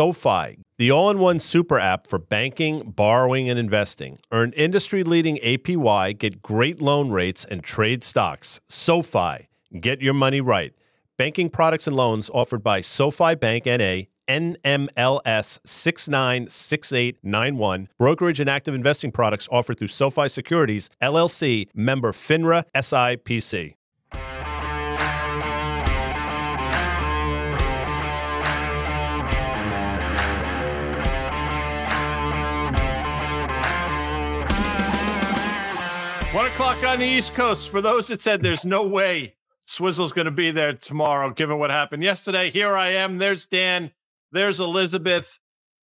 SoFi, the all in one super app for banking, borrowing, and investing. Earn industry leading APY, get great loan rates, and trade stocks. SoFi, get your money right. Banking products and loans offered by SoFi Bank NA. NMLS 696891. Brokerage and active investing products offered through SoFi Securities, LLC, member FINRA SIPC. O'clock on the East Coast. For those that said there's no way Swizzle's going to be there tomorrow, given what happened yesterday, here I am. There's Dan. There's Elizabeth.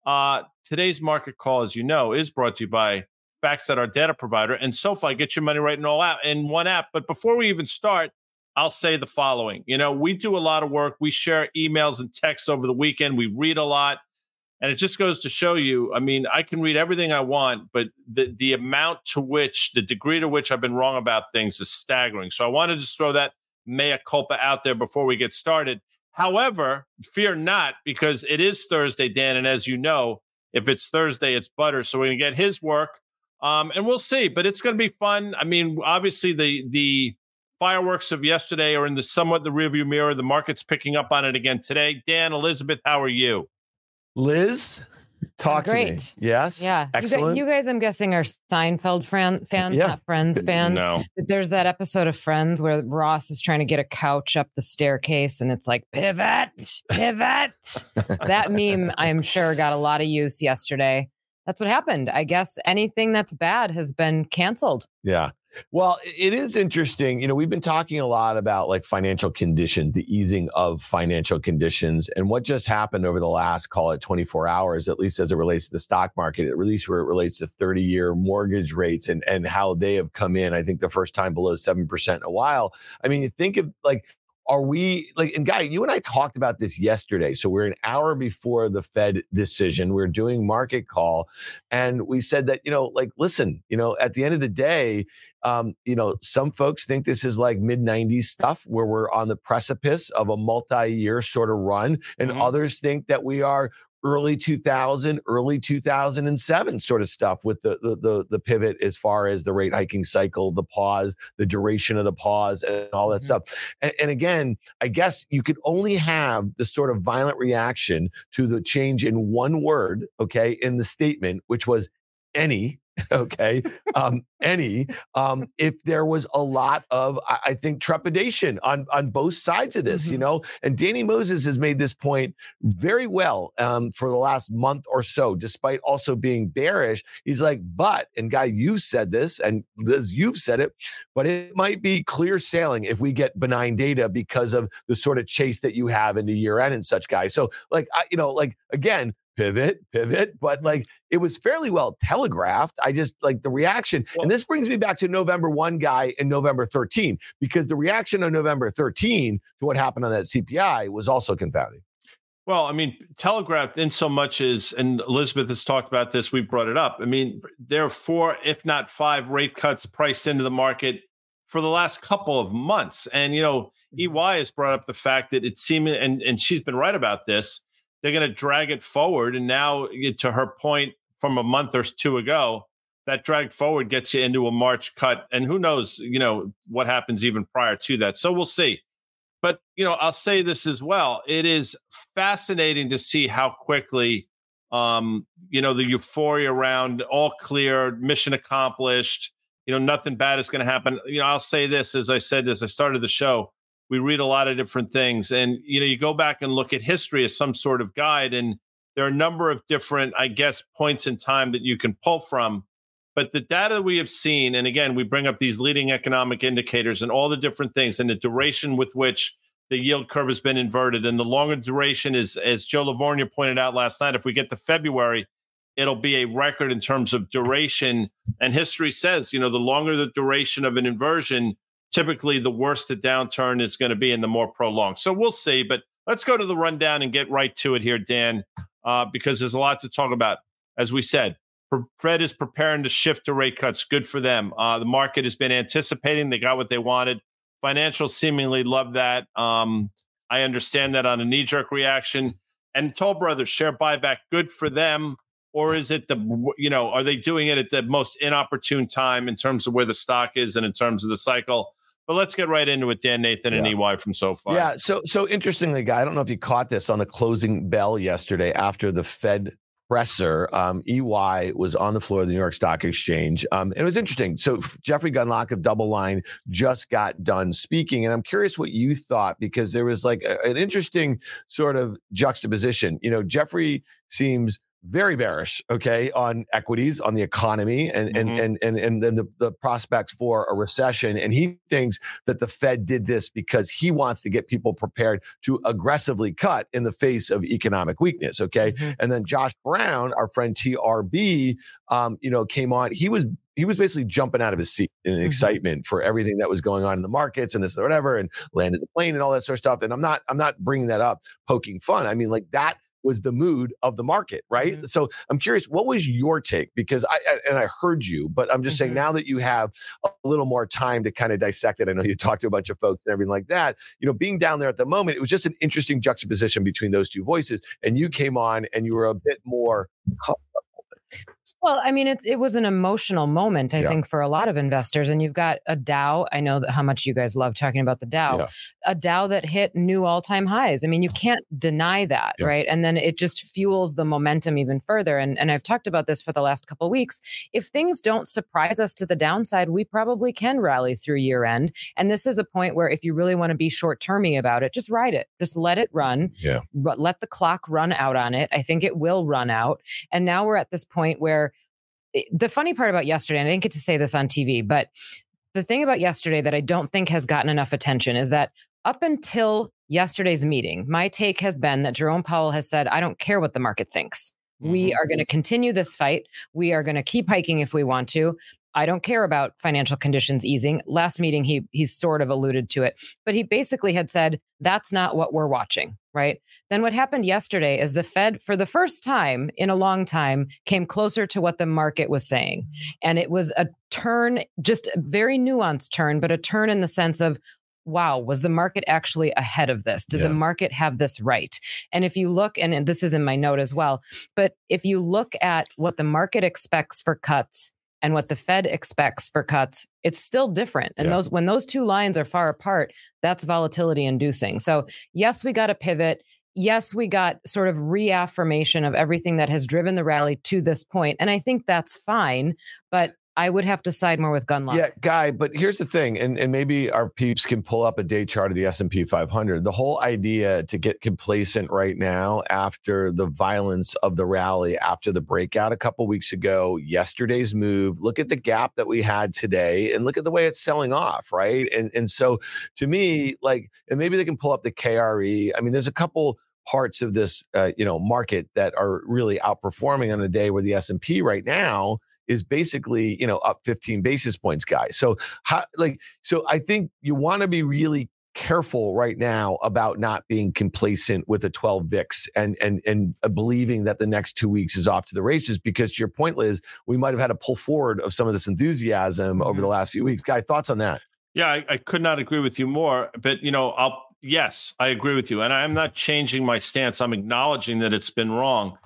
Uh, today's market call, as you know, is brought to you by FactSet, our data provider, and SoFi. Get your money right in all app in one app. But before we even start, I'll say the following. You know, we do a lot of work. We share emails and texts over the weekend. We read a lot. And it just goes to show you, I mean, I can read everything I want, but the the amount to which, the degree to which I've been wrong about things is staggering. So I wanted to throw that mea culpa out there before we get started. However, fear not, because it is Thursday, Dan. And as you know, if it's Thursday, it's Carter. So we're gonna get his work. Um, and we'll see, but it's gonna be fun. I mean, obviously the the fireworks of yesterday are in the somewhat the rearview mirror. The market's picking up on it again today. Dan, Elizabeth, how are you? Liz, talk Great. to me. Yes. Yeah. Excellent. You guys, you guys, I'm guessing, are Seinfeld fan, fans, Yeah. not Friends fans. No. But There's that episode of Friends where Ross is trying to get a couch up the staircase and it's like, pivot, pivot. that meme, I'm sure, got a lot of use yesterday. That's what happened. I guess anything that's bad has been canceled. Yeah. Well, it is interesting. You know, we've been talking a lot about like financial conditions, the easing of financial conditions, and what just happened over the last, call it 24 hours, at least as it relates to the stock market, at least where it relates to 30 year mortgage rates and, and how they have come in, I think the first time below 7% in a while. I mean, you think of like, are we like, and Guy, you and I talked about this yesterday. So we're an hour before the Fed decision. We're doing market call. And we said that, you know, like, listen, you know, at the end of the day, um, you know, some folks think this is like mid 90s stuff where we're on the precipice of a multi year sort of run. And Mhm. others think that we are early 2000 early 2007 sort of stuff with the, the the the pivot as far as the rate hiking cycle the pause the duration of the pause and all that Mhm. stuff and, and again i guess you could only have the sort of violent reaction to the change in one word okay in the statement which was any okay um any um if there was a lot of i, I think trepidation on on both sides of this you Mhm. know? And danny moses has made this point very well um for the last month or so despite also being bearish. He's like but and guy you said this and liz you've said it but it might be clear sailing if we get benign data because of the sort of chase that you have into year end and such guys so like i you know like again pivot pivot but like it was fairly well telegraphed i just like the reaction Well- and this brings me back to november 1 guy and november 13 because the reaction on november 13 to what happened on that cpi was also confounding Well, I mean, telegraphed in so much as, and Elizabeth has talked about this, we brought it up. I mean, there are four, if not five, rate cuts priced into the market for the last couple of months. And, you know, mm-hmm. EY has brought up the fact that it seemed, and, and she's been right about this, they're going to drag it forward. And now, eh, to her point from a month or two ago, that drag forward gets you into a March cut. And who knows, you know, what happens even prior to that. So we'll see. But you know, I'll say this as well. It is fascinating to see how quickly, um, you know, the euphoria around all clear, mission accomplished. You know, nothing bad is going to happen. You know, I'll say this as I said as I started the show. We read a lot of different things, and you know, you go back and look at history as some sort of guide, and there are a number of different, I guess, points in time that you can pull from. But the data we have seen, and again, we bring up these leading economic indicators and all the different things, and the duration with which the yield curve has been inverted, and the longer duration is, as Joe Lavorgna pointed out last night. If we get to February, it'll be a record in terms of duration. And history says, you know, the longer the duration of an inversion, typically the worse the downturn is going to be, and the more prolonged. So we'll see. But let's go to the rundown and get right to it here, Dan, uh, because there's a lot to talk about. As we said, Fed is preparing to shift to rate cuts. Good for them. Uh, the market has been anticipating. They got what they wanted. Financials seemingly love that. Um, I understand that on a knee jerk reaction. and Toll Brothers share buyback good for them, or is it the you know are they doing it at the most inopportune time in terms of where the stock is and in terms of the cycle? But let's get right into it, Dan Nathan and EY from SoFi. Yeah. So so interestingly, guy, I don't know if you caught this on the closing bell yesterday after the Fed presser. Um, EY was on the floor of the New York Stock Exchange. Um, and it was interesting. So Jeffrey Gundlach of Double Line just got done speaking, and I'm curious what you thought because there was like a, an interesting sort of juxtaposition. You know, Jeffrey seems very bearish, okay, on equities, on the economy, and mm-hmm. and and and and then the, the prospects for a recession. And he thinks that the Fed did this because he wants to get people prepared to aggressively cut in the face of economic weakness. Okay. Mm-hmm. And then Josh Brown, our friend TRB, um, you know, came on. He was he was basically jumping out of his seat in mm-hmm. excitement for everything that was going on in the markets and this and whatever, and landed the plane and all that sort of stuff. And I'm not I'm not bringing that up poking fun. I mean, like that was the mood of the market, right? Mm-hmm. So I'm curious, what was your take? Because I, I and I heard you, but I'm just mm-hmm. saying now that you have a little more time to kind of dissect it. I know you talked to a bunch of folks and everything like that. You know, being down there at the moment, it was just an interesting juxtaposition between those two voices. And you came on and you were a bit more well, I mean, it's it was an emotional moment, I yeah. think, for a lot of investors. And you've got a Dow. I know that how much you guys love talking about the Dow. Yeah. A Dow that hit new all time highs. I mean, you can't deny that, yeah. right? And then it just fuels the momentum even further. And and I've talked about this for the last couple weeks. If things don't surprise us to the downside, we probably can rally through year end. And this is a point where if you really want to be short termy about it, just ride it. Just let it run. Yeah. But Let the clock run out on it. I think it will run out. And now we're at this point where the funny part about yesterday, and I didn't get to say this on TV, but the thing about yesterday that I don't think has gotten enough attention is that up until yesterday's meeting, my take has been that Jerome Powell has said, I don't care what the market thinks. Mm-hmm. We are going to continue this fight. We are going to keep hiking if we want to. I don't care about financial conditions easing. Last meeting, he he sort of alluded to it, but he basically had said that's not what we're watching, right? Then what happened yesterday is the Fed, for the first time in a long time, came closer to what the market was saying, and it was a turn, just a very nuanced turn, but a turn in the sense of wow, was the market actually ahead of this? Did yeah. the market have this right? And if you look, and this is in my note as well, but if you look at what the market expects for cuts and what the Fed expects for cuts, it's still different. And yeah. those when those two lines are far apart, that's volatility inducing. So, yes, we got a pivot. Yes, we got sort of reaffirmation of everything that has driven the rally to this point, and I think that's fine, but I would have to side more with Gundlach. Yeah, guy. But here's the thing, and, and maybe our peeps can pull up a day chart of the S and P 500. The whole idea to get complacent right now after the violence of the rally, after the breakout a couple weeks ago, yesterday's move. Look at the gap that we had today, and look at the way it's selling off, right? And and so to me, like, and maybe they can pull up the KRE. I mean, there's a couple parts of this, uh, you know, market that are really outperforming on a day where the S and P right now is basically you know up 15 basis points guys. So how like so i think you want to be really careful right now about not being complacent with a 12 VIX and and and uh, believing that the next two weeks is off to the races because your point Liz we might have had a pull forward of some of this enthusiasm over the mm-hmm. last few weeks. Guy thoughts on that? Yeah I, I could not agree with you more but you know I'll yes I agree with you and I'm not changing my stance. I'm acknowledging that it's been wrong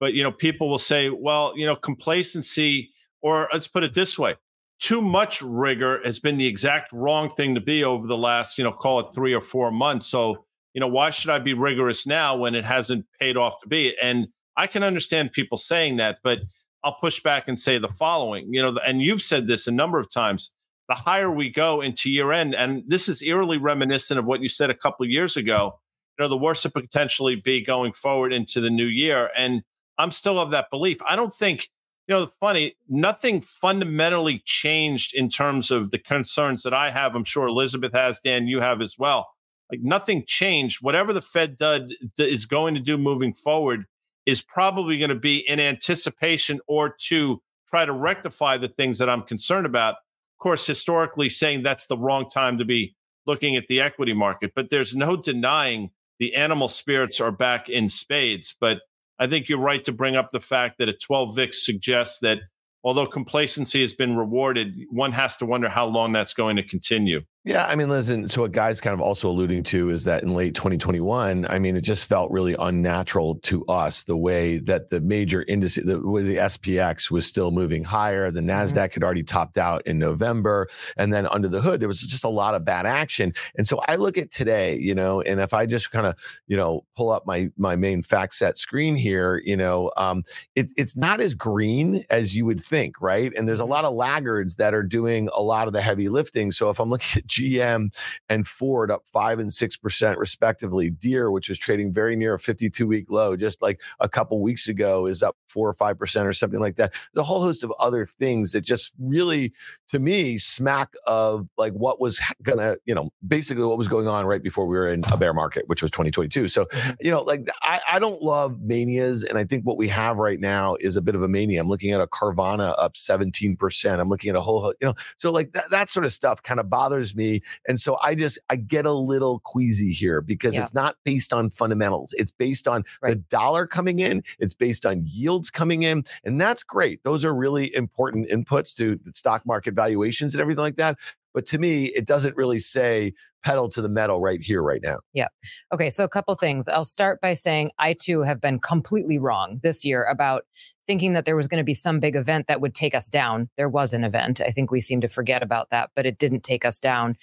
but you know, people will say, well, you know, complacency, or let's put it this way, too much rigor has been the exact wrong thing to be over the last, you know, call it three or four months. So, you know, why should I be rigorous now when it hasn't paid off to be? And I can understand people saying that, but I'll push back and say the following, you know, and you've said this a number of times. The higher we go into year end, and this is eerily reminiscent of what you said a couple of years ago, you know, the worse it potentially be going forward into the new year. And I'm still of that belief. I don't think, you know, funny, nothing fundamentally changed in terms of the concerns that I have. I'm sure Elizabeth has, Dan, you have as well. Like nothing changed. Whatever the Fed did, is going to do moving forward is probably going to be in anticipation or to try to rectify the things that I'm concerned about. Of course, historically saying that's the wrong time to be looking at the equity market, but there's no denying the animal spirits are back in spades. But I think you're right to bring up the fact that a 12 VIX suggests that although complacency has been rewarded, one has to wonder how long that's going to continue. Yeah, I mean, listen. So what Guy's kind of also alluding to is that in late 2021, I mean, it just felt really unnatural to us the way that the major indices, the way the SPX was still moving higher. The Nasdaq mm-hmm. had already topped out in November, and then under the hood, there was just a lot of bad action. And so I look at today, you know, and if I just kind of, you know, pull up my my main FactSet screen here, you know, um, it, it's not as green as you would think, right? And there's a mm-hmm. lot of laggards that are doing a lot of the heavy lifting. So if I'm looking at GM and Ford up five and six percent respectively. Deere, which was trading very near a 52 week low just like a couple weeks ago, is up four or five percent or something like that. The whole host of other things that just really, to me, smack of like what was gonna, you know, basically what was going on right before we were in a bear market, which was 2022. So, mm-hmm. you know, like I, I don't love manias, and I think what we have right now is a bit of a mania. I'm looking at a Carvana up 17 percent. I'm looking at a whole, you know, so like that, that sort of stuff kind of bothers me and so I just I get a little queasy here because yeah. it's not based on fundamentals. It's based on right. the dollar coming in, it's based on yields coming in, and that's great. Those are really important inputs to stock market valuations and everything like that. But to me, it doesn't really say pedal to the metal right here, right now. Yeah. Okay. So, a couple things. I'll start by saying I too have been completely wrong this year about thinking that there was going to be some big event that would take us down. There was an event. I think we seem to forget about that, but it didn't take us down.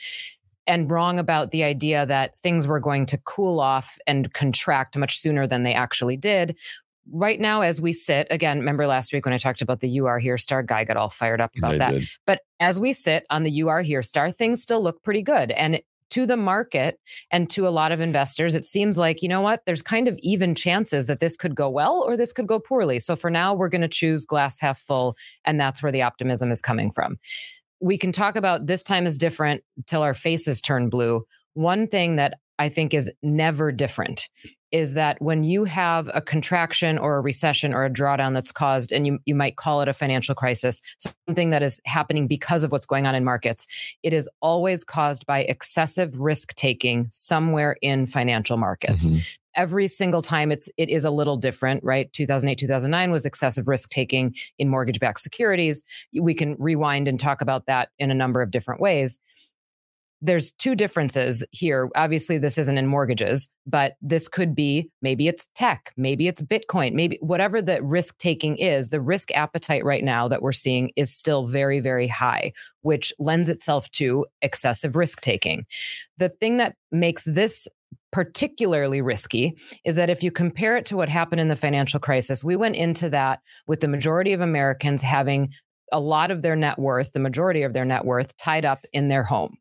And wrong about the idea that things were going to cool off and contract much sooner than they actually did. Right now, as we sit, again, remember last week when I talked about the You Are Here Star guy got all fired up about I that. Did. But as we sit on the You Are Here Star, things still look pretty good. And to the market and to a lot of investors, it seems like, you know what, there's kind of even chances that this could go well or this could go poorly. So for now, we're going to choose glass half full. And that's where the optimism is coming from. We can talk about this time is different till our faces turn blue. One thing that I think is never different is that when you have a contraction or a recession or a drawdown that's caused, and you, you might call it a financial crisis, something that is happening because of what's going on in markets, it is always caused by excessive risk taking somewhere in financial markets. Mm-hmm. Every single time it's it is a little different, right? 2008, 2009 was excessive risk taking in mortgage backed securities. We can rewind and talk about that in a number of different ways there's two differences here. Obviously, this isn't in mortgages, but this could be maybe it's tech, maybe it's Bitcoin, maybe whatever the risk taking is, the risk appetite right now that we're seeing is still very, very high, which lends itself to excessive risk taking. The thing that makes this particularly risky is that if you compare it to what happened in the financial crisis, we went into that with the majority of Americans having a lot of their net worth, the majority of their net worth tied up in their home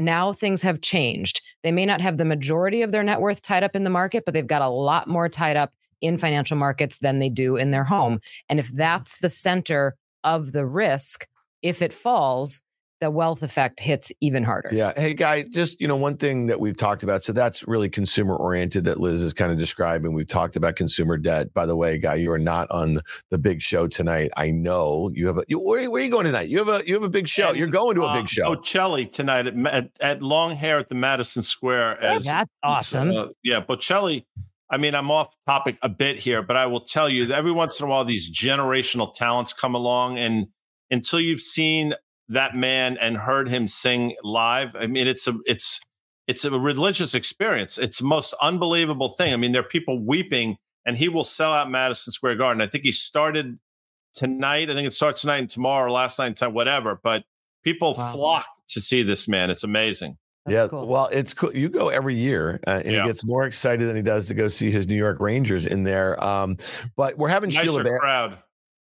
now things have changed. They may not have the majority of their net worth tied up in the market, but they've got a lot more tied up in financial markets than they do in their home. And if that's the center of the risk, if it falls, the wealth effect hits even harder. Yeah. Hey, guy, just, you know, one thing that we've talked about. So that's really consumer oriented that Liz is kind of describing. We've talked about consumer debt. By the way, guy, you are not on the big show tonight. I know you have a, you, where, where, are you going tonight? You have a, you have a big show. You're going to a big uh, show. Bocelli tonight at, at, at, Long Hair at the Madison Square. As, that's awesome. Uh, yeah. Bocelli. I mean, I'm off topic a bit here, but I will tell you that every once in a while, these generational talents come along and until you've seen that man and heard him sing live, I mean, it's a it's it's a religious experience. It's the most unbelievable thing. I mean, there are people weeping, and he will sell out Madison Square Garden. I think he started tonight. I think it starts tonight and tomorrow, last night, time, whatever. But people wow. flock to see this man. It's amazing. That's yeah, cool. well, it's cool. You go every year, uh, and yeah. he gets more excited than he does to go see his New York Rangers in there. Um, but we're having Nicer Sheila Bair. crowd.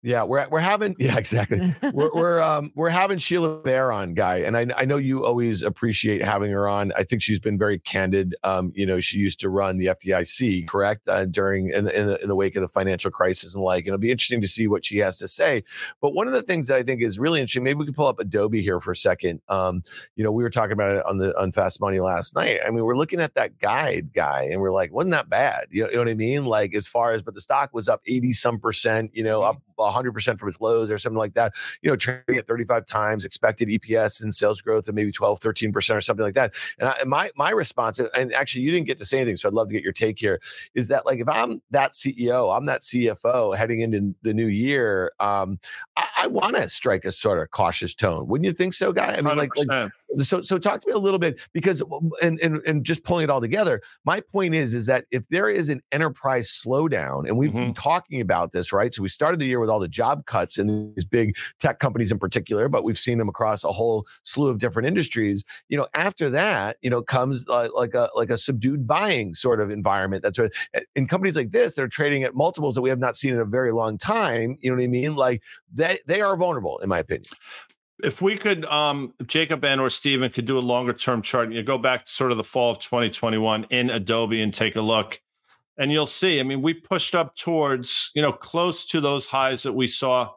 Yeah, we're we're having yeah exactly. we're we're um we're having Sheila Bair on, guy, and I I know you always appreciate having her on. I think she's been very candid. Um, you know, she used to run the FDIC, correct, uh, during in, in the, in the wake of the financial crisis and like. And it'll be interesting to see what she has to say. But one of the things that I think is really interesting, maybe we can pull up Adobe here for a second. Um, you know, we were talking about it on the on Fast Money last night. I mean, we're looking at that guide guy, and we're like, wasn't that bad? You know, you know what I mean? Like as far as, but the stock was up eighty some percent. You know, up 100% from its lows or something like that, you know, trading at 35 times expected EPS and sales growth of maybe 12, 13% or something like that. And, I, my, my response, and actually you didn't get to say anything, so I'd love to get your take here, is that like if I'm that CEO, I'm that CFO heading into the new year, um, I, I want to strike a sort of cautious tone. Wouldn't you think so, guy? I mean, like, like so so talk to me a little bit because and, and and just pulling it all together my point is is that if there is an enterprise slowdown and we've mm-hmm. been talking about this right? So we started the year with all the job cuts in these big tech companies in particular but we've seen them across a whole slew of different industries. You know after that you know comes uh, like a like a subdued buying sort of environment. That's right in companies like this they're trading at multiples that we have not seen in a very long time you know what i mean? Like they they are vulnerable in my opinion if we could, um, Jacob and or Steven could do a longer term chart, you go back to sort of the fall of 2021 in Adobe and take a look, and you'll see. I mean, we pushed up towards, you know, close to those highs that we saw.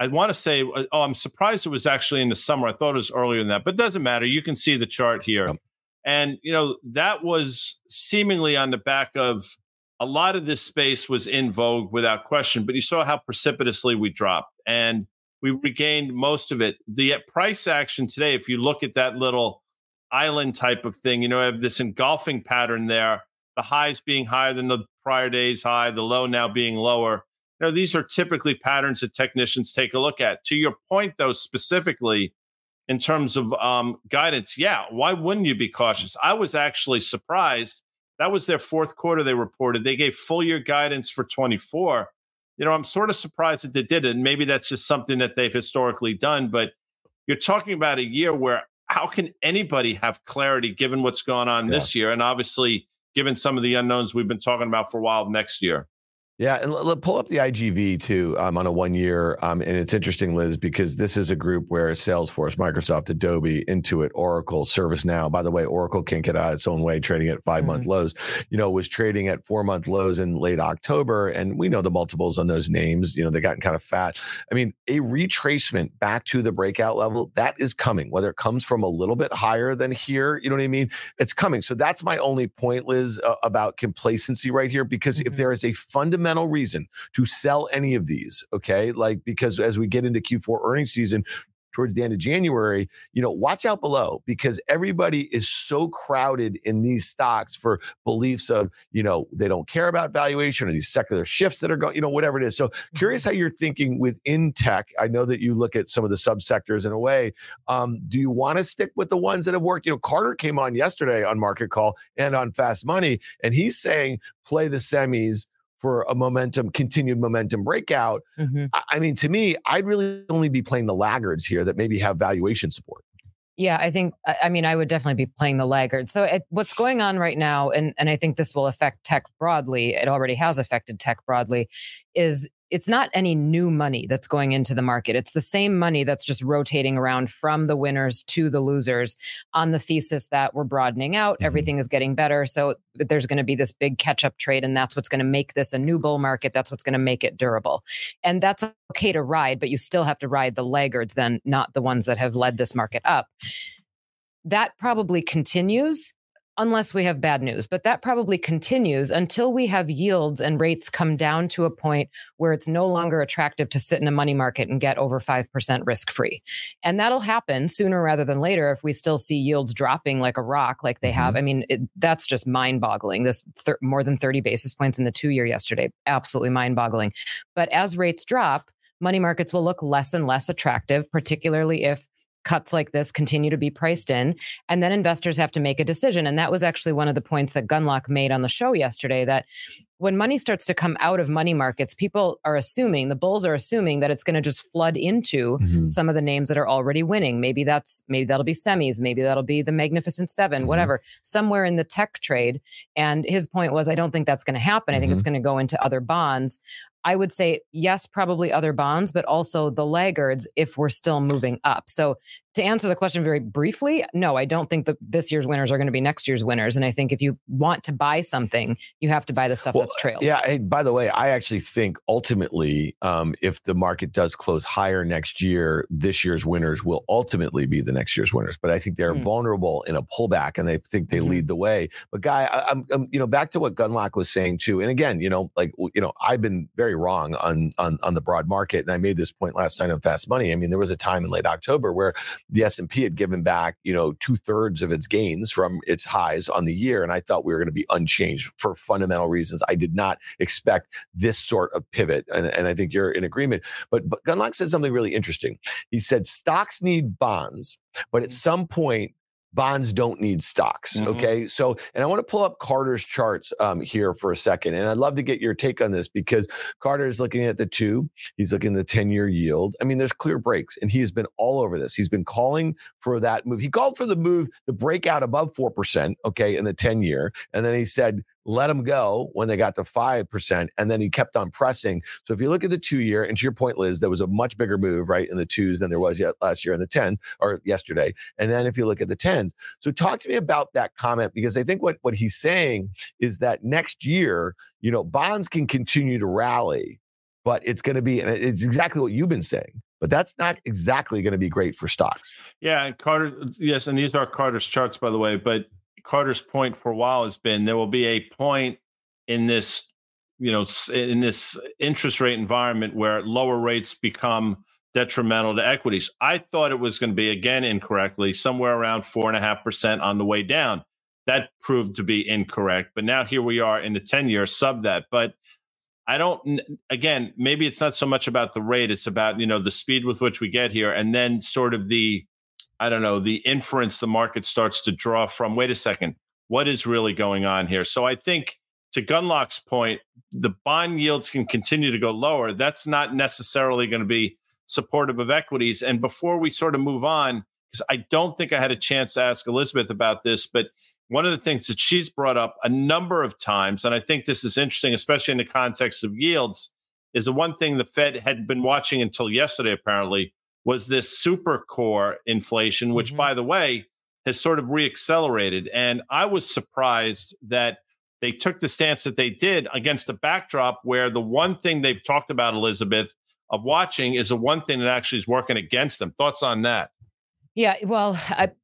I want to say, uh, oh, I'm surprised it was actually in the summer. I thought it was earlier than that, but it doesn't matter. You can see the chart here. Yep. And, you know, that was seemingly on the back of a lot of this space was in vogue without question, but you saw how precipitously we dropped. And we regained most of it. The price action today, if you look at that little island type of thing, you know, I have this engulfing pattern there. The highs being higher than the prior day's high, the low now being lower. You know, these are typically patterns that technicians take a look at. To your point, though, specifically in terms of um, guidance, yeah, why wouldn't you be cautious? I was actually surprised. That was their fourth quarter they reported. They gave full year guidance for 24 you know, I'm sort of surprised that they did it. And maybe that's just something that they've historically done. But you're talking about a year where how can anybody have clarity given what's gone on yeah. this year? And obviously, given some of the unknowns we've been talking about for a while next year. Yeah, and l- pull up the IGV too um, on a one year. Um, and it's interesting, Liz, because this is a group where Salesforce, Microsoft, Adobe, Intuit, Oracle, ServiceNow. By the way, Oracle can't get out its own way, trading at 5 month mm-hmm. lows. You know, was trading at four month lows in late October, and we know the multiples on those names. You know, they gotten kind of fat. I mean, a retracement back to the breakout level that is coming. Whether it comes from a little bit higher than here, you know what I mean? It's coming. So that's my only point, Liz, uh, about complacency right here. Because mm-hmm. if there is a fundamental fundamental reason to sell any of these. Okay. Like, because as we get into Q4 earnings season, towards the end of January, you know, watch out below because everybody is so crowded in these stocks for beliefs of, you know, they don't care about valuation or these secular shifts that are going, you know, whatever it is. So curious mm-hmm. how you're thinking within tech. I know that you look at some of the subsectors in a way. Um, do you want to stick with the ones that have worked? You know, Carter came on yesterday on Market Call and on Fast Money, and he's saying play the semis for a momentum, continued momentum breakout. Mm-hmm. I mean, to me, I'd really only be playing the laggards here that maybe have valuation support. Yeah, I think, I mean, I would definitely be playing the laggards. So, it, what's going on right now, and, and I think this will affect tech broadly, it already has affected tech broadly, is it's not any new money that's going into the market. It's the same money that's just rotating around from the winners to the losers on the thesis that we're broadening out, mm-hmm. everything is getting better. So there's going to be this big catch up trade, and that's what's going to make this a new bull market. That's what's going to make it durable. And that's okay to ride, but you still have to ride the laggards, then, not the ones that have led this market up. That probably continues unless we have bad news. But that probably continues until we have yields and rates come down to a point where it's no longer attractive to sit in a money market and get over 5% risk free. And that'll happen sooner rather than later if we still see yields dropping like a rock, like they mm-hmm. have. I mean, it, that's just mind boggling. This thir- more than 30 basis points in the two year yesterday, absolutely mind boggling. But as rates drop, money markets will look less and less attractive, particularly if cuts like this continue to be priced in. And then investors have to make a decision. And that was actually one of the points that Gundlach made on the show yesterday that when money starts to come out of money markets, people are assuming, the bulls are assuming that it's going to just flood into mm-hmm. some of the names that are already winning. Maybe that's, maybe that'll be semis, maybe that'll be the Magnificent 7 mm-hmm. whatever, somewhere in the tech trade. And his point was, I don't think that's going to happen. I think mm-hmm. it's going to go into other bonds. I would say yes, probably other bonds, but also the laggards if we're still moving up. So to answer the question very briefly, no, I don't think that this year's winners are going to be next year's winners. And I think if you want to buy something, you have to buy the stuff well, that's trailed. Yeah. Hey, by the way, I actually think ultimately, um, if the market does close higher next year, this year's winners will ultimately be the next year's winners. But I think they're mm. vulnerable in a pullback, and they think they mm-hmm. lead the way. But guy, I, am you know back to what Gundlach was saying too. And again, you know, like you know, I've been very wrong on on on the broad market, and I made this point last night on Fast Money. I mean, there was a time in late October where the S&P had given back, you know, two thirds of its gains from its highs on the year. And I thought we were going to be unchanged for fundamental reasons. I did not expect this sort of pivot. And, and I think you're in agreement. But, but Gundlach said something really interesting. He said stocks need bonds, but at mm. some point, bonds don't need stocks. Mm-hmm. Okay. So, and I want to pull up Carter's charts um, here for a second. And I'd love to get your take on this because Carter is looking at the two, he's looking at the 10 year yield. I mean, there's clear breaks, and he has been all over this. He's been calling for that move. He called for the move, the breakout above 4%, okay, in the 10 year. And then he said, let them go when they got to 5%. And then he kept on pressing. So if you look at the two year, and to your point, Liz, there was a much bigger move, right, in the twos than there was yet last year in the 10s or yesterday. And then if you look at the 10s. So talk to me about that comment because I think what, what he's saying is that next year, you know, bonds can continue to rally, but it's going to be, and it's exactly what you've been saying but that's not exactly going to be great for stocks. Yeah, and Carter, yes, and these are Carter's charts, by the way. But Carter's point for a while has been there will be a point in this, you know, in this interest rate environment where lower rates become detrimental to equities. I thought it was going to be again incorrectly somewhere around four and a half percent on the way down. That proved to be incorrect, but now here we are in the ten year sub that. But I don't. Again, maybe it's not so much about the rate; it's about you know the speed with which we get here, and then sort of the I don't know, the inference the market starts to draw from wait a second, what is really going on here? So I think to Gundlach's point, the bond yields can continue to go lower. That's not necessarily going to be supportive of equities. And before we sort of move on, because I don't think I had a chance to ask Elizabeth about this, but one of the things that she's brought up a number of times, and I think this is interesting, especially in the context of yields, is the one thing the Fed had been watching until yesterday, apparently, was this super core inflation, which, mm-hmm. by the way, has sort of reaccelerated. And I was surprised that they took the stance that they did against a backdrop where the one thing they've talked about, Elizabeth, of watching is the one thing that actually is working against them. Thoughts on that? Yeah, well,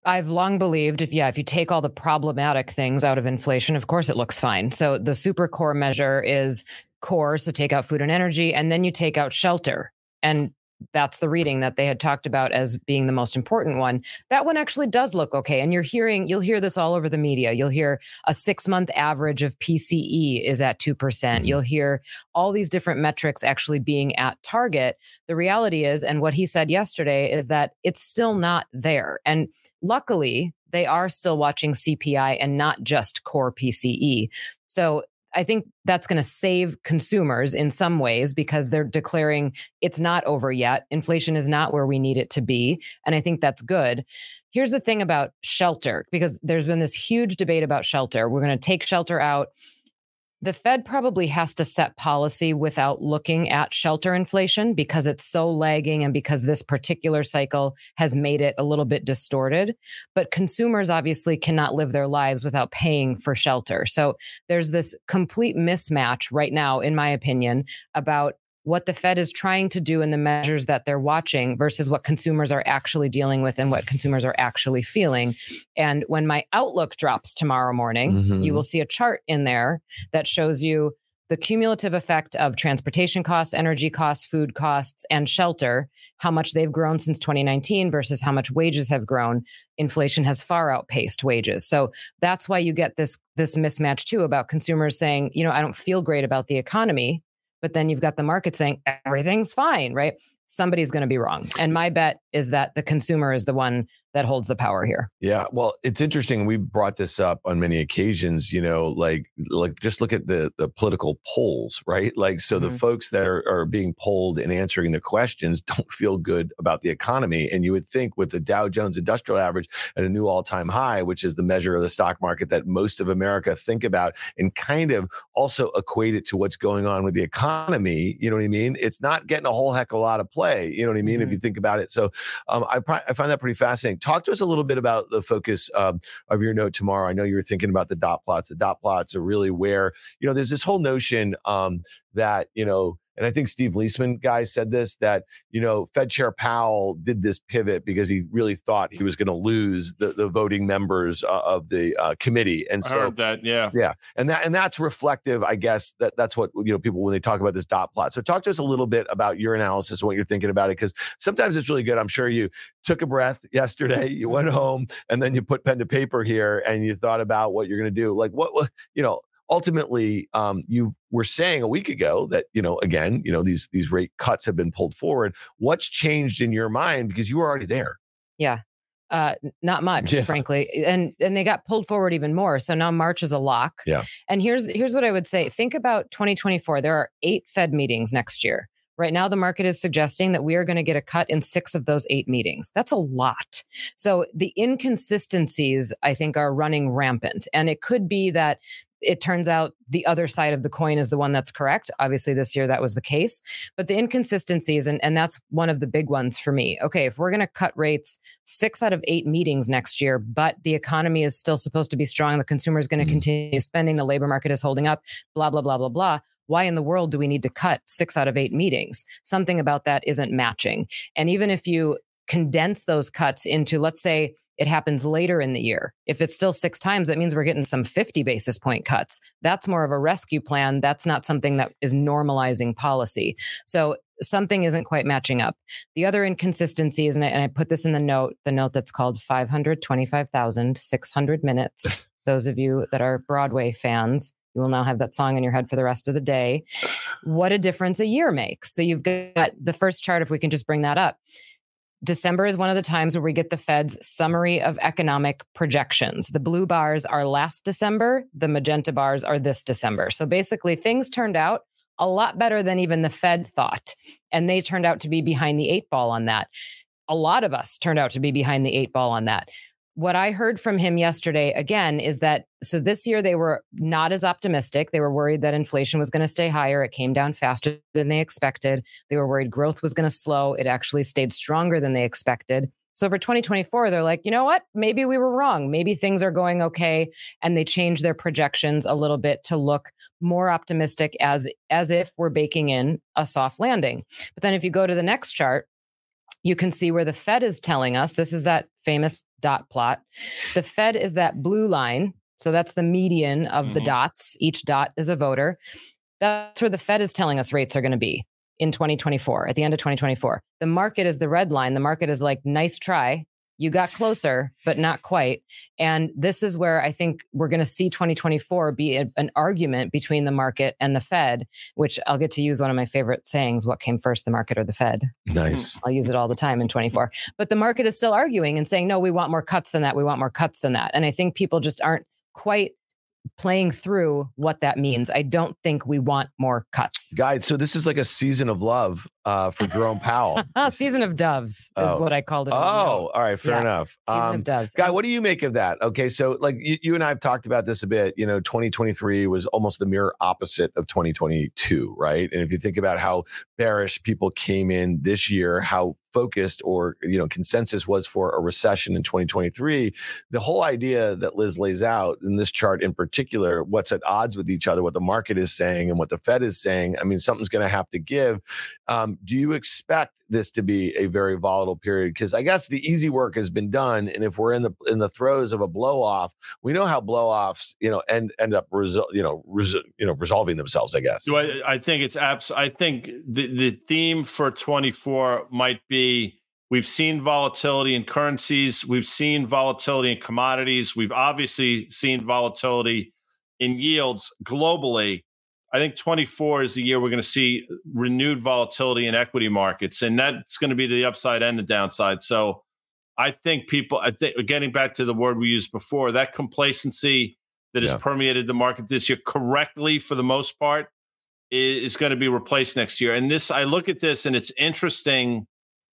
I, have long believed if yeah, if you take all the problematic things out of inflation, of course it looks fine. So the super core measure is core, so take out food and energy, and then you take out shelter. And that's the reading that they had talked about as being the most important one. That one actually does look okay. And you're hearing, you'll hear this all over the media. You'll hear a six month average of PCE is at 2%. percent mm hmm You'll hear all these different metrics actually being at target. The reality is, and what he said yesterday is that it's still not there. And luckily, they are still watching CPI and not just core PCE. So I think that's going to save consumers in some ways because they're declaring it's not over yet. Inflation is not where we need it to be. And I think that's good. Here's the thing about shelter because there's been this huge debate about shelter. We're going to take shelter out the Fed probably has to set policy without looking at shelter inflation because it's so lagging and because this particular cycle has made it a little bit distorted. But consumers obviously cannot live their lives without paying for shelter. So there's this complete mismatch right now, in my opinion, about what the Fed is trying to do and the measures that they're watching versus what consumers are actually dealing with and what consumers are actually feeling. And when my outlook drops tomorrow morning, mm-hmm. you will see a chart in there that shows you the cumulative effect of transportation costs, energy costs, food costs, and shelter, how much they've grown since 2019 versus how much wages have grown. Inflation has far outpaced wages. So that's why you get this this mismatch too about consumers saying, you know, I don't feel great about the economy but then you've got the market saying everything's fine, right? Somebody's going to be wrong. And my bet is that the consumer is the one that holds the power here. Yeah, well, it's interesting. We brought this up on many occasions. You know, like like just look at the the political polls, right? Like, so mm-hmm. the folks that are are being polled and answering the questions don't feel good about the economy. And you would think with the Dow Jones Industrial Average at a new all time high, which is the measure of the stock market that most of America think about, and kind of also equate it to what's going on with the economy. You know what I mean? It's not getting a whole heck of a lot of play. You know what I mean? Mm-hmm. If you think about it. So um, I I find that pretty fascinating talk to us a little bit about the focus um, of your note tomorrow. I know you were thinking about the dot plots. The dot plots are really where, you know, there's this whole notion um, that, you know, and I think Steve Liesman guy said this that you know Fed Chair Powell did this pivot because he really thought he was going to lose the, the voting members uh, of the uh, committee, and so I heard that, yeah, yeah, and that and that's reflective, I guess that that's what you know people when they talk about this dot plot. So talk to us a little bit about your analysis and what you're thinking about it, because sometimes it's really good. I'm sure you took a breath yesterday, you went home, and then you put pen to paper here, and you thought about what you're going to do. Like what, what you know ultimately um, you were saying a week ago that you know again you know these these rate cuts have been pulled forward. What's changed in your mind? Because you were already there. Yeah. Uh, not much yeah. frankly and and they got pulled forward even more so now march is a lock. Yeah. And here's here's what i would say. Think about 2024 there are eight fed meetings next year. Right now, the market is suggesting that we are going to get a cut in six of those eight meetings. That's a lot. So the inconsistencies, I think, are running rampant. And it could be that it turns out the other side of the coin is the one that's correct. Obviously, this year that was the case, but the inconsistencies, and, and that's one of the big ones for me. Okay, if we're going to cut rates six out of eight meetings next year, but the economy is still supposed to be strong, the consumer is going to mm-hmm. continue spending, the labor market is holding up, blah, blah, blah, blah, blah. Why in the world do we need to cut six out of eight meetings? Something about that isn't matching. And even if you condense those cuts into, let's say, it happens later in the year. If it's still six times, that means we're getting some 50 basis point cuts. That's more of a rescue plan. That's not something that is normalizing policy. So something isn't quite matching up. The other inconsistencies, and I, and I put this in the note, the note that's called 525,600 minutes. Those of you that are Broadway fans, you will now have that song in your head for the rest of the day. What a difference a year makes. So you've got the first chart, if we can just bring that up. December is one of the times where we get the Fed's summary of economic projections. The blue bars are last December, the magenta bars are this December. So basically, things turned out a lot better than even the Fed thought. And they turned out to be behind the eight ball on that. A lot of us turned out to be behind the eight ball on that what I heard from him yesterday again is that so this year they were not as optimistic. They were worried that inflation was going to stay higher. It came down faster than they expected. They were worried growth was going to slow. It actually stayed stronger than they expected. So for 2024, they're like, you know what? Maybe we were wrong. Maybe things are going okay. And they changed their projections a little bit to look more optimistic as, as if we're baking in a soft landing. But then if you go to the next chart, you can see where the Fed is telling us this is that famous dot plot. The Fed is that blue line. So that's the median of mm-hmm. the dots. Each dot is a voter. That's where the Fed is telling us rates are going to be in 2024, at the end of 2024. The market is the red line. The market is like, nice try you got closer, but not quite. And this is where I think we're going to see 2024 be a, an argument between the market and the Fed, which I'll get to use one of my favorite sayings what came first, the market or the Fed? Nice. I'll use it all the time in 24. But the market is still arguing and saying, no, we want more cuts than that. We want more cuts than that. And I think people just aren't quite playing through what that means. I don't think we want more cuts. Guide. So this is like a season of love uh, for Jerome Powell. season of doves is oh. what I called it. Oh, all right, fair yeah. enough. Season um, of doves. Guy, what do you make of that? Okay, so like you, you, and I have talked about this a bit. You know, 2023 was almost the mirror opposite of 2022, right? And if you think about how bearish people came in this year, how focused or you know consensus was for a recession in 2023 the whole idea that liz lays out in this chart in particular what's at odds with each other what the market is saying and what the fed is saying i mean something's going to have to give. Um, do you expect this to be a very volatile period? Because I guess the easy work has been done, and if we're in the in the throes of a blow off, we know how blow offs, you know, end end up resol- you know, res- you know, resolving themselves. I guess. I, I think it's abs. I think the the theme for twenty four might be. We've seen volatility in currencies. We've seen volatility in commodities. We've obviously seen volatility in yields globally. I think 24 is the year we're going to see renewed volatility in equity markets, and that's going to be the upside and the downside. So I think people, I think, getting back to the word we used before, that complacency that has permeated the market this year correctly for the most part is, going to be replaced next year. And this, I look at this and it's interesting.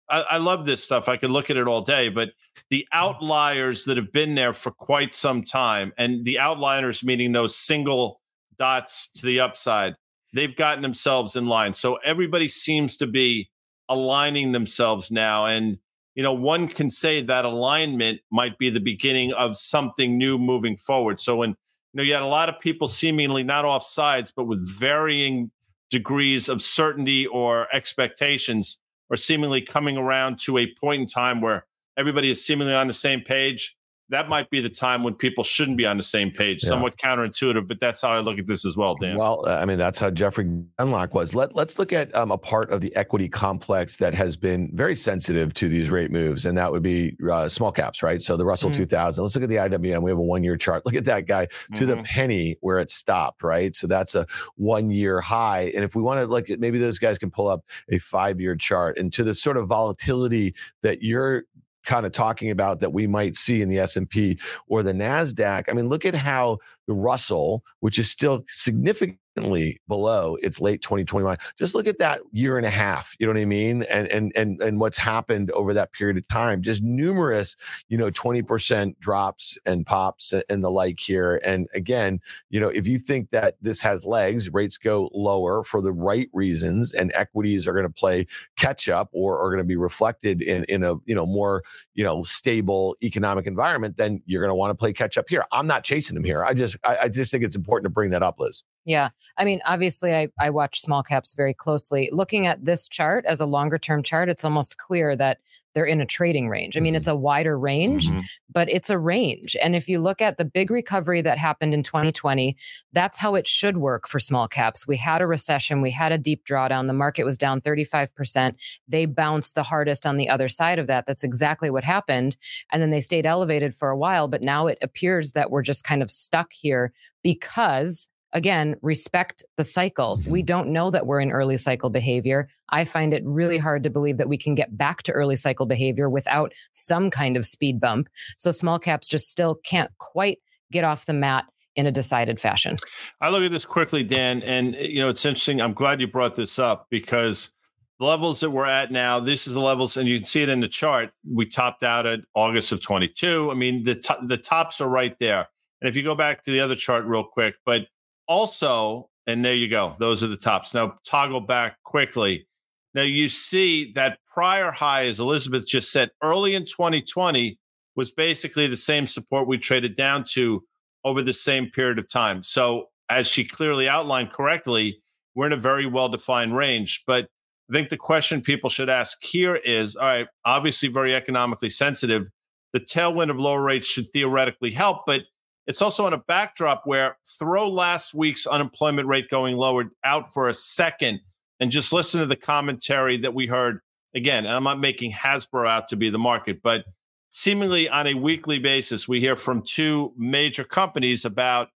I, I love this stuff. I could look at it all day, but the outliers that have been there for quite some time, and the outliers meaning those single dots to the upside. They've gotten themselves in line. So everybody seems to be aligning themselves now. And, you know, one can say that alignment might be the beginning of something new moving forward. So when, you know, you had a lot of people seemingly not off sides, but with varying degrees of certainty or expectations or seemingly coming around to a point in time where everybody is seemingly on the same page that might be the time when people shouldn't be on the same page. Yeah. Somewhat counterintuitive, but that's how I look at this as well, Dan. Well, I mean, that's how Jeffrey Gundlach was. Let, let's look at um, a part of the equity complex that has been very sensitive to these rate moves, and that would be uh, small caps, right? So the Russell mm-hmm. 2000. Let's look at the IWM. We have a one year chart. Look at that guy mm-hmm. to the mm-hmm. penny where it stopped, right? So that's a one year high. And if we want to look at maybe those guys can pull up a five year chart and to the sort of volatility that you're kind of talking about that we might see in the S&P or the Nasdaq. I mean, look at how the Russell, which is still significant below its late 2021. Just look at that year and a half, you know what I mean? And and and and what's happened over that period of time. Just numerous, you know, 20% drops and pops and the like here. And again, you know, if you think that this has legs, rates go lower for the right reasons and equities are going to play catch up or are going to be reflected in in a, you know, more, you know, stable economic environment, then you're going to want to play catch up here. I'm not chasing them here. I just I, I just think it's important to bring that up, Liz. Yeah. I mean, obviously, I, I watch small caps very closely. Looking at this chart as a longer term chart, it's almost clear that they're in a trading range. I mean, it's mm-hmm. a wider range, mm-hmm. but it's a range. And if you look at the big recovery that happened in 2020, that's how it should work for small caps. We had a recession, we had a deep drawdown, the market was down 35%. They bounced the hardest on the other side of that. That's exactly what happened. And then they stayed elevated for a while, but now it appears that we're just kind of stuck here because again, respect the cycle. We mm-hmm. don't know that we're in early cycle behavior. I find it really hard to believe that we can get back to early cycle behavior without some kind of speed bump. So small caps just still can't quite get off the mat in a decided fashion. I look at this quickly, Dan, and you know it's interesting. I'm glad you brought this up because the levels that we're at now, this is the levels, and you can see it in the chart. We topped out at August of 22. I mean, the to- the tops are right there. And if you go back to the other chart real quick, but also, and there you go, those are the tops. Now toggle back quickly. Now you see that prior high, as Elizabeth just said, early in 2020 was basically the same support we traded down to over the same period of time. So, as she clearly outlined correctly, we're in a very well defined range. But I think the question people should ask here is all right, obviously very economically sensitive. The tailwind of lower rates should theoretically help, but it's also on a backdrop where throw last week's unemployment rate going lower out for a second and just listen to the commentary that we heard again. And I'm not making Hasbro out to be the market, but seemingly on a weekly basis, we hear from two major companies about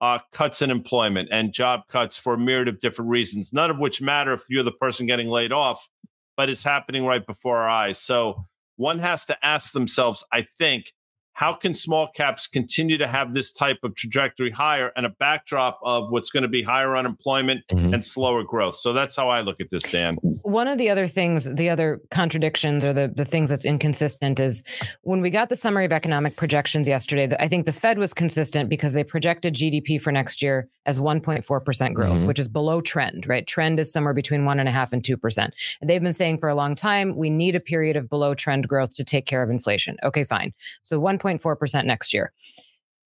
uh, cuts in employment and job cuts for a myriad of different reasons, none of which matter if you're the person getting laid off, but it's happening right before our eyes. So one has to ask themselves, I think, how can small caps continue to have this type of trajectory higher and a backdrop of what's going to be higher unemployment mm-hmm. and slower growth? So that's how I look at this, Dan. One of the other things, the other contradictions or the, the things that's inconsistent is when we got the summary of economic projections yesterday, I think the Fed was consistent because they projected GDP for next year as 1.4% growth, mm-hmm. which is below trend, right? Trend is somewhere between one and a half and 2%. And they've been saying for a long time, we need a period of below trend growth to take care of inflation. Okay, fine. So 1. 1.4% next year.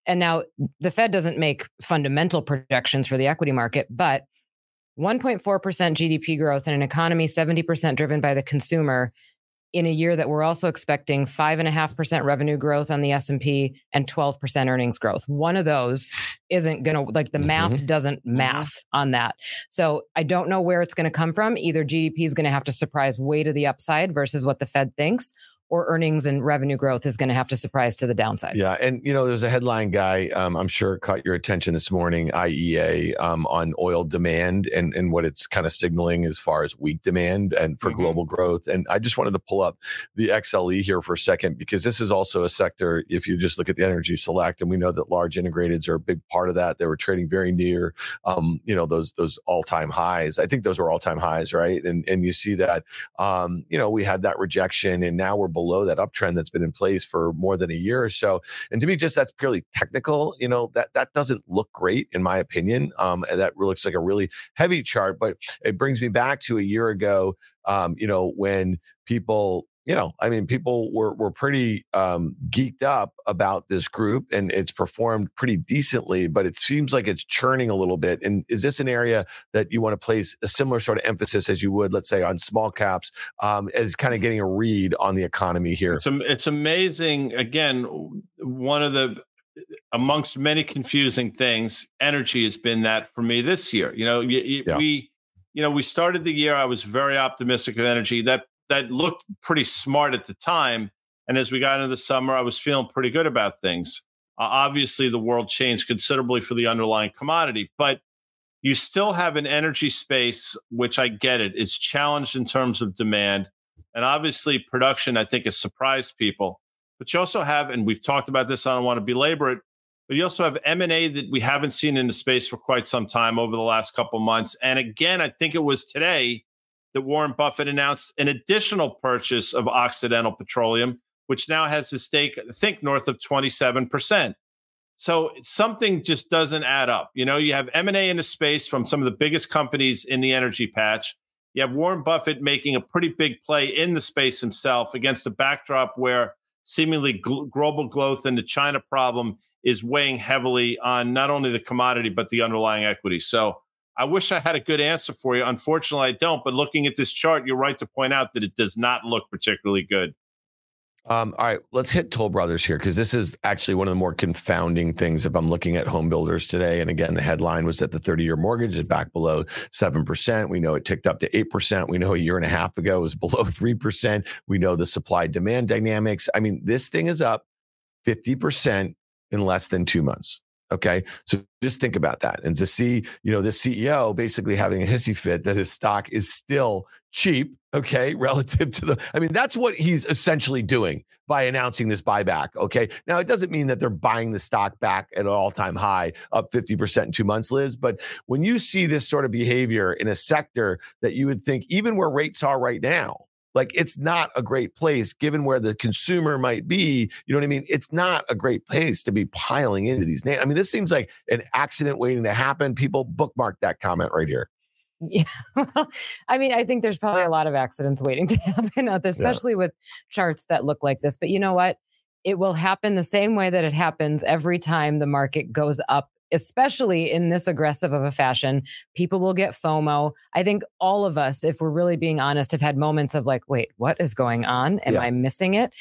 And now the Fed doesn't make fundamental projections for the equity market, but 1.4% GDP growth in an economy 70% driven by the consumer in a year that we're also expecting 5.5% revenue growth on the s&p and 12% earnings growth one of those isn't going to like the math mm-hmm. doesn't mm-hmm. math on that so i don't know where it's going to come from either gdp is going to have to surprise way to the upside versus what the fed thinks or earnings and revenue growth is going to have to surprise to the downside. Yeah, and you know, there's a headline guy. Um, I'm sure caught your attention this morning. IEA um, on oil demand and and what it's kind of signaling as far as weak demand and for mm-hmm. global growth. And I just wanted to pull up the XLE here for a second because this is also a sector. If you just look at the energy select, and we know that large integrateds are a big part of that. They were trading very near, um, you know, those those all time highs. I think those were all time highs, right? And and you see that, um, you know, we had that rejection, and now we're below that uptrend that's been in place for more than a year or so. And to me, just that's purely technical. You know that that doesn't look great in my opinion. Um, that looks like a really heavy chart, but it brings me back to a year ago. Um, you know when people you know, I mean, people were were pretty um, geeked up about this group, and it's performed pretty decently. But it seems like it's churning a little bit. And is this an area that you want to place a similar sort of emphasis as you would, let's say, on small caps, um, as kind of getting a read on the economy here? It's, it's amazing. Again, one of the amongst many confusing things, energy has been that for me this year. You know, yeah. we you know, we started the year. I was very optimistic of energy. That that looked pretty smart at the time. And as we got into the summer, I was feeling pretty good about things. Uh, obviously, the world changed considerably for the underlying commodity, but you still have an energy space, which I get it. It's challenged in terms of demand. And obviously, production, I think, has surprised people. But you also have, and we've talked about this, I don't want to belabor it, but you also have M&A that we haven't seen in the space for quite some time over the last couple months. And again, I think it was today that Warren Buffett announced an additional purchase of Occidental Petroleum, which now has a stake, I think, north of 27%. So something just doesn't add up. You know, you have M&A in the space from some of the biggest companies in the energy patch. You have Warren Buffett making a pretty big play in the space himself against a backdrop where seemingly global growth and the China problem is weighing heavily on not only the commodity but the underlying equity. So I wish I had a good answer for you. Unfortunately, I don't. But looking at this chart, you're right to point out that it does not look particularly good. Um, all right, let's hit Toll Brothers here because this is actually one of the more confounding things if I'm looking at home builders today. And again, the headline was that the 30 year mortgage is back below 7%. We know it ticked up to 8%. We know a year and a half ago it was below 3%. We know the supply demand dynamics. I mean, this thing is up 50% in less than two months. Okay. So just think about that. And to see, you know, the CEO basically having a hissy fit that his stock is still cheap. Okay. Relative to the, I mean, that's what he's essentially doing by announcing this buyback. Okay. Now, it doesn't mean that they're buying the stock back at an all time high, up 50% in two months, Liz. But when you see this sort of behavior in a sector that you would think, even where rates are right now, like it's not a great place given where the consumer might be. You know what I mean? It's not a great place to be piling into these names. I mean, this seems like an accident waiting to happen. People bookmark that comment right here. Yeah. Well, I mean, I think there's probably a lot of accidents waiting to happen uh, out there, especially yeah. with charts that look like this. But you know what? It will happen the same way that it happens every time the market goes up especially in this aggressive of a fashion, people will get FOMO. I think all of us, if we're really being honest, have had moments of like, wait, what is going on? Am yeah. I missing it?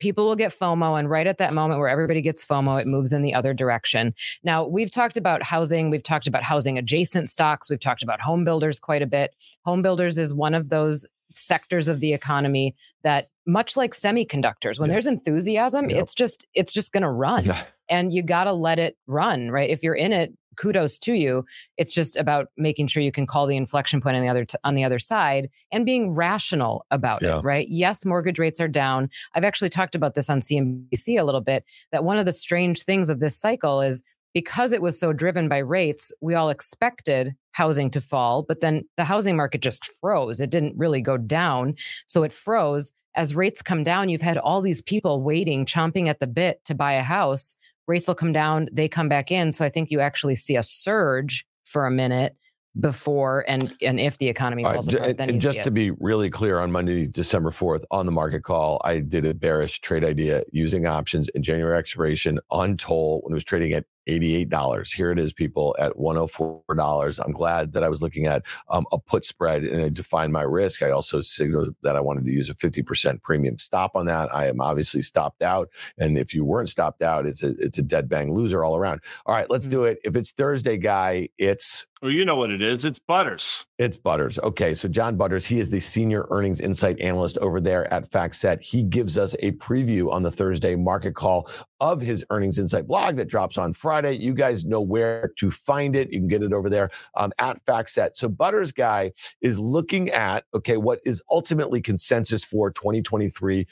People will get FOMO, and right at that moment where everybody gets FOMO, it moves in the other direction. Now, we've talked about housing, we've talked about housing adjacent stocks, we've talked about home builders quite a bit. Home builders is one of those sectors of the economy that much like semiconductors when yeah. there's enthusiasm yep. it's just it's just going to run and you got to let it run, right? If you're in it, kudos to you. It's just about making sure you can call the inflection point on the other t- on the other side and being rational about yeah. it, right? Yes, mortgage rates are down. I've actually talked about this on CNBC a little bit that one of the strange things of this cycle is because it was so driven by rates, we all expected housing to fall, but then the housing market just froze. It didn't really go down, so it froze. As rates come down, you've had all these people waiting, chomping at the bit to buy a house rates will come down, they come back in. So I think you actually see a surge for a minute before and and if the economy falls right. apart, then and just to be really clear on Monday, December 4th on the market call, I did a bearish trade idea using options in January expiration on toll when it was trading at $88. Here it is, people, at $104. I'm glad that I was looking at um, a put spread and I defined my risk. I also signaled that I wanted to use a 50% premium stop on that. I am obviously stopped out. And if you weren't stopped out, it's a it's a dead bang loser all around. All right, let's do it. If it's Thursday, guy, it's well, you know what it is. It's Butters. It's Butters. Okay. So, John Butters, he is the senior earnings insight analyst over there at FactSet. He gives us a preview on the Thursday market call of his earnings insight blog that drops on Friday. You guys know where to find it. You can get it over there um, at FactSet. So, Butters guy is looking at, okay, what is ultimately consensus for 2023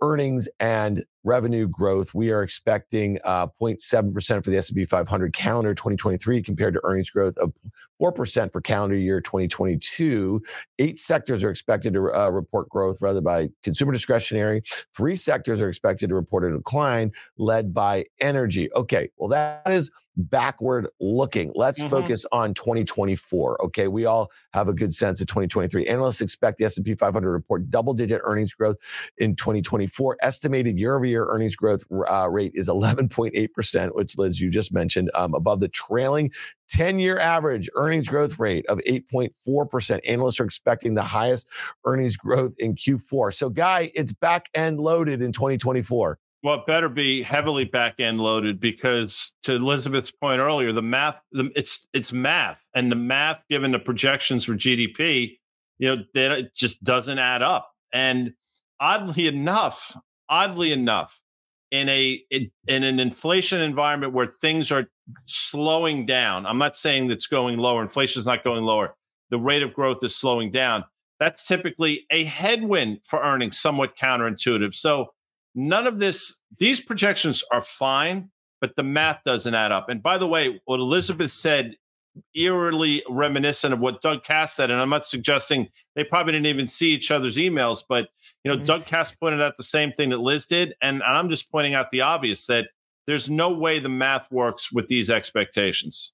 earnings and revenue growth. We are expecting uh, 0.7% for the S&P 500 calendar 2023 compared to earnings growth of 4% for calendar year 2022. Eight sectors are expected to uh, report growth rather by consumer discretionary. Three sectors are expected to report a decline led by energy. Okay, well that is backward looking. Let's mm-hmm. focus on 2024. Okay, we all have a good sense of 2023. Analysts expect the S&P 500 to report double-digit earnings growth in 2024. Estimated year-over-year earnings growth uh, rate is 11.8%, which Liz you just mentioned, um, above the trailing 10-year average earnings growth rate of 8.4%. Analysts are expecting the highest earnings growth in Q4. So, Guy, it's back end loaded in 2024. Well, it better be heavily back end loaded because, to Elizabeth's point earlier, the math, the, it's it's math, and the math given the projections for GDP, you know, that it just doesn't add up. And oddly enough, oddly enough, in a in, an inflation environment where things are slowing down, I'm not saying that's going lower. Inflation is not going lower. The rate of growth is slowing down. That's typically a headwind for earnings, somewhat counterintuitive. So none of this, these projections are fine, but the math doesn't add up. And by the way, what Elizabeth said, eerily reminiscent of what Doug Kass said, and I'm not suggesting they probably didn't even see each other's emails, but you know, mm-hmm. Doug Kass pointed out the same thing that Liz did, and I'm just pointing out the obvious that there's no way the math works with these expectations.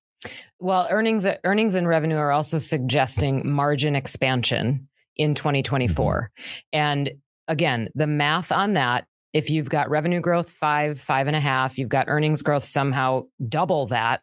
Well, earnings earnings and revenue are also suggesting margin expansion in 2024. Mm-hmm. And again, the math on that if you've got revenue growth five, five and a half, you've got earnings growth somehow double that,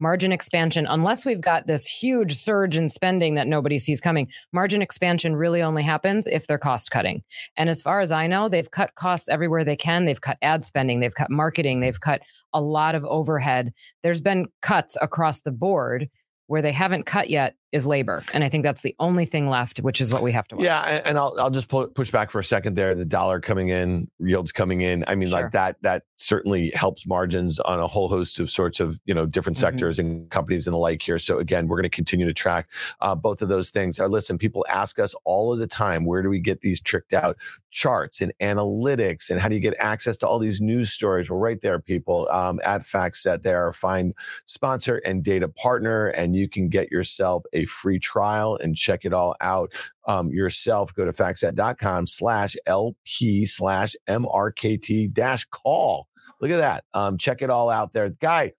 margin expansion, unless we've got this huge surge in spending that nobody sees coming, margin expansion really only happens if they're cost cutting. And as far as I know, they've cut costs everywhere they can. They've cut ad spending, they've cut marketing, they've cut a lot of overhead. There's been cuts across the board where they haven't cut yet is labor. And I think that's the only thing left, which is what we have to watch. Yeah. And I'll, I'll just push back for a second there. The dollar coming in, yields coming in. I mean, sure. like that, that certainly helps margins on a whole host of sorts of, you know, different mm-hmm. sectors mm-hmm. and companies and the like here. So again, we're going to continue to track uh, both of those things. Uh, listen, people ask us all of the time, where do we get these tricked out charts and analytics and how do you get access to all these news stories? Well, right there, people um, at FactSet, they are a fine sponsor and data partner, and you can get yourself a free trial and check it all out um, yourself. Go to factset.com slash LP slash MRKT dash call. Look at that. Um, check it all out there. Guy,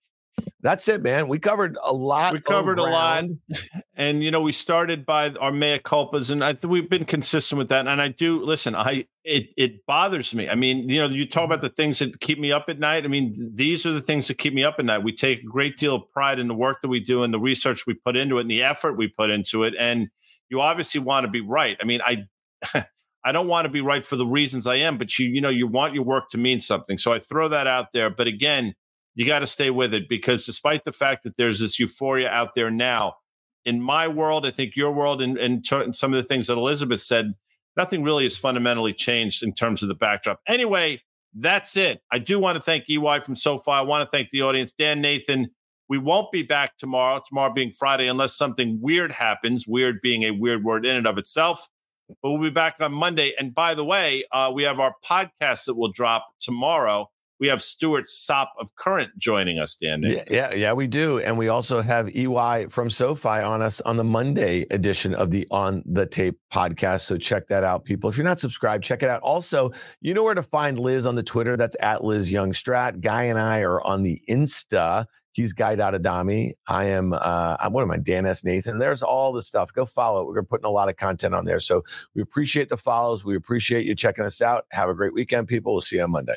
that's it, man. We covered a lot. We covered a lot, and you know, we started by our mea culpas, and I think we've been consistent with that. And I do listen. I it it bothers me. I mean, you know, you talk mm-hmm. about the things that keep me up at night. I mean, these are the things that keep me up at night. We take a great deal of pride in the work that we do and the research we put into it and the effort we put into it. And you obviously want to be right. I mean, I. I don't want to be right for the reasons I am, but you, you know, you want your work to mean something. So I throw that out there. But again, you got to stay with it because despite the fact that there's this euphoria out there now, in my world, I think your world, and, and, some of the things that Elizabeth said, nothing really has fundamentally changed in terms of the backdrop. Anyway, that's it. I do want to thank EY from SoFi. I want to thank the audience. Dan Nathan, we won't be back tomorrow, tomorrow being Friday, unless something weird happens, weird being a weird word in and of itself. But we'll be back on Monday. And by the way, uh, we have our podcast that will drop tomorrow we have Stuart Sopp of Current joining us, Dan. Yeah, yeah, yeah, we do. And we also have EY from SoFi on us on the Monday edition of the On the Tape podcast. So check that out, people. If you're not subscribed, check it out. Also, you know where to find Liz on the Twitter. That's at Liz Young Strat. Guy and I are on the Insta. He's Guy Adami. I am, uh, I'm, what am I, Dan S. Nathan. There's all the stuff. Go follow it. We're putting a lot of content on there. So we appreciate the follows. We appreciate you checking us out. Have a great weekend, people. We'll see you on Monday.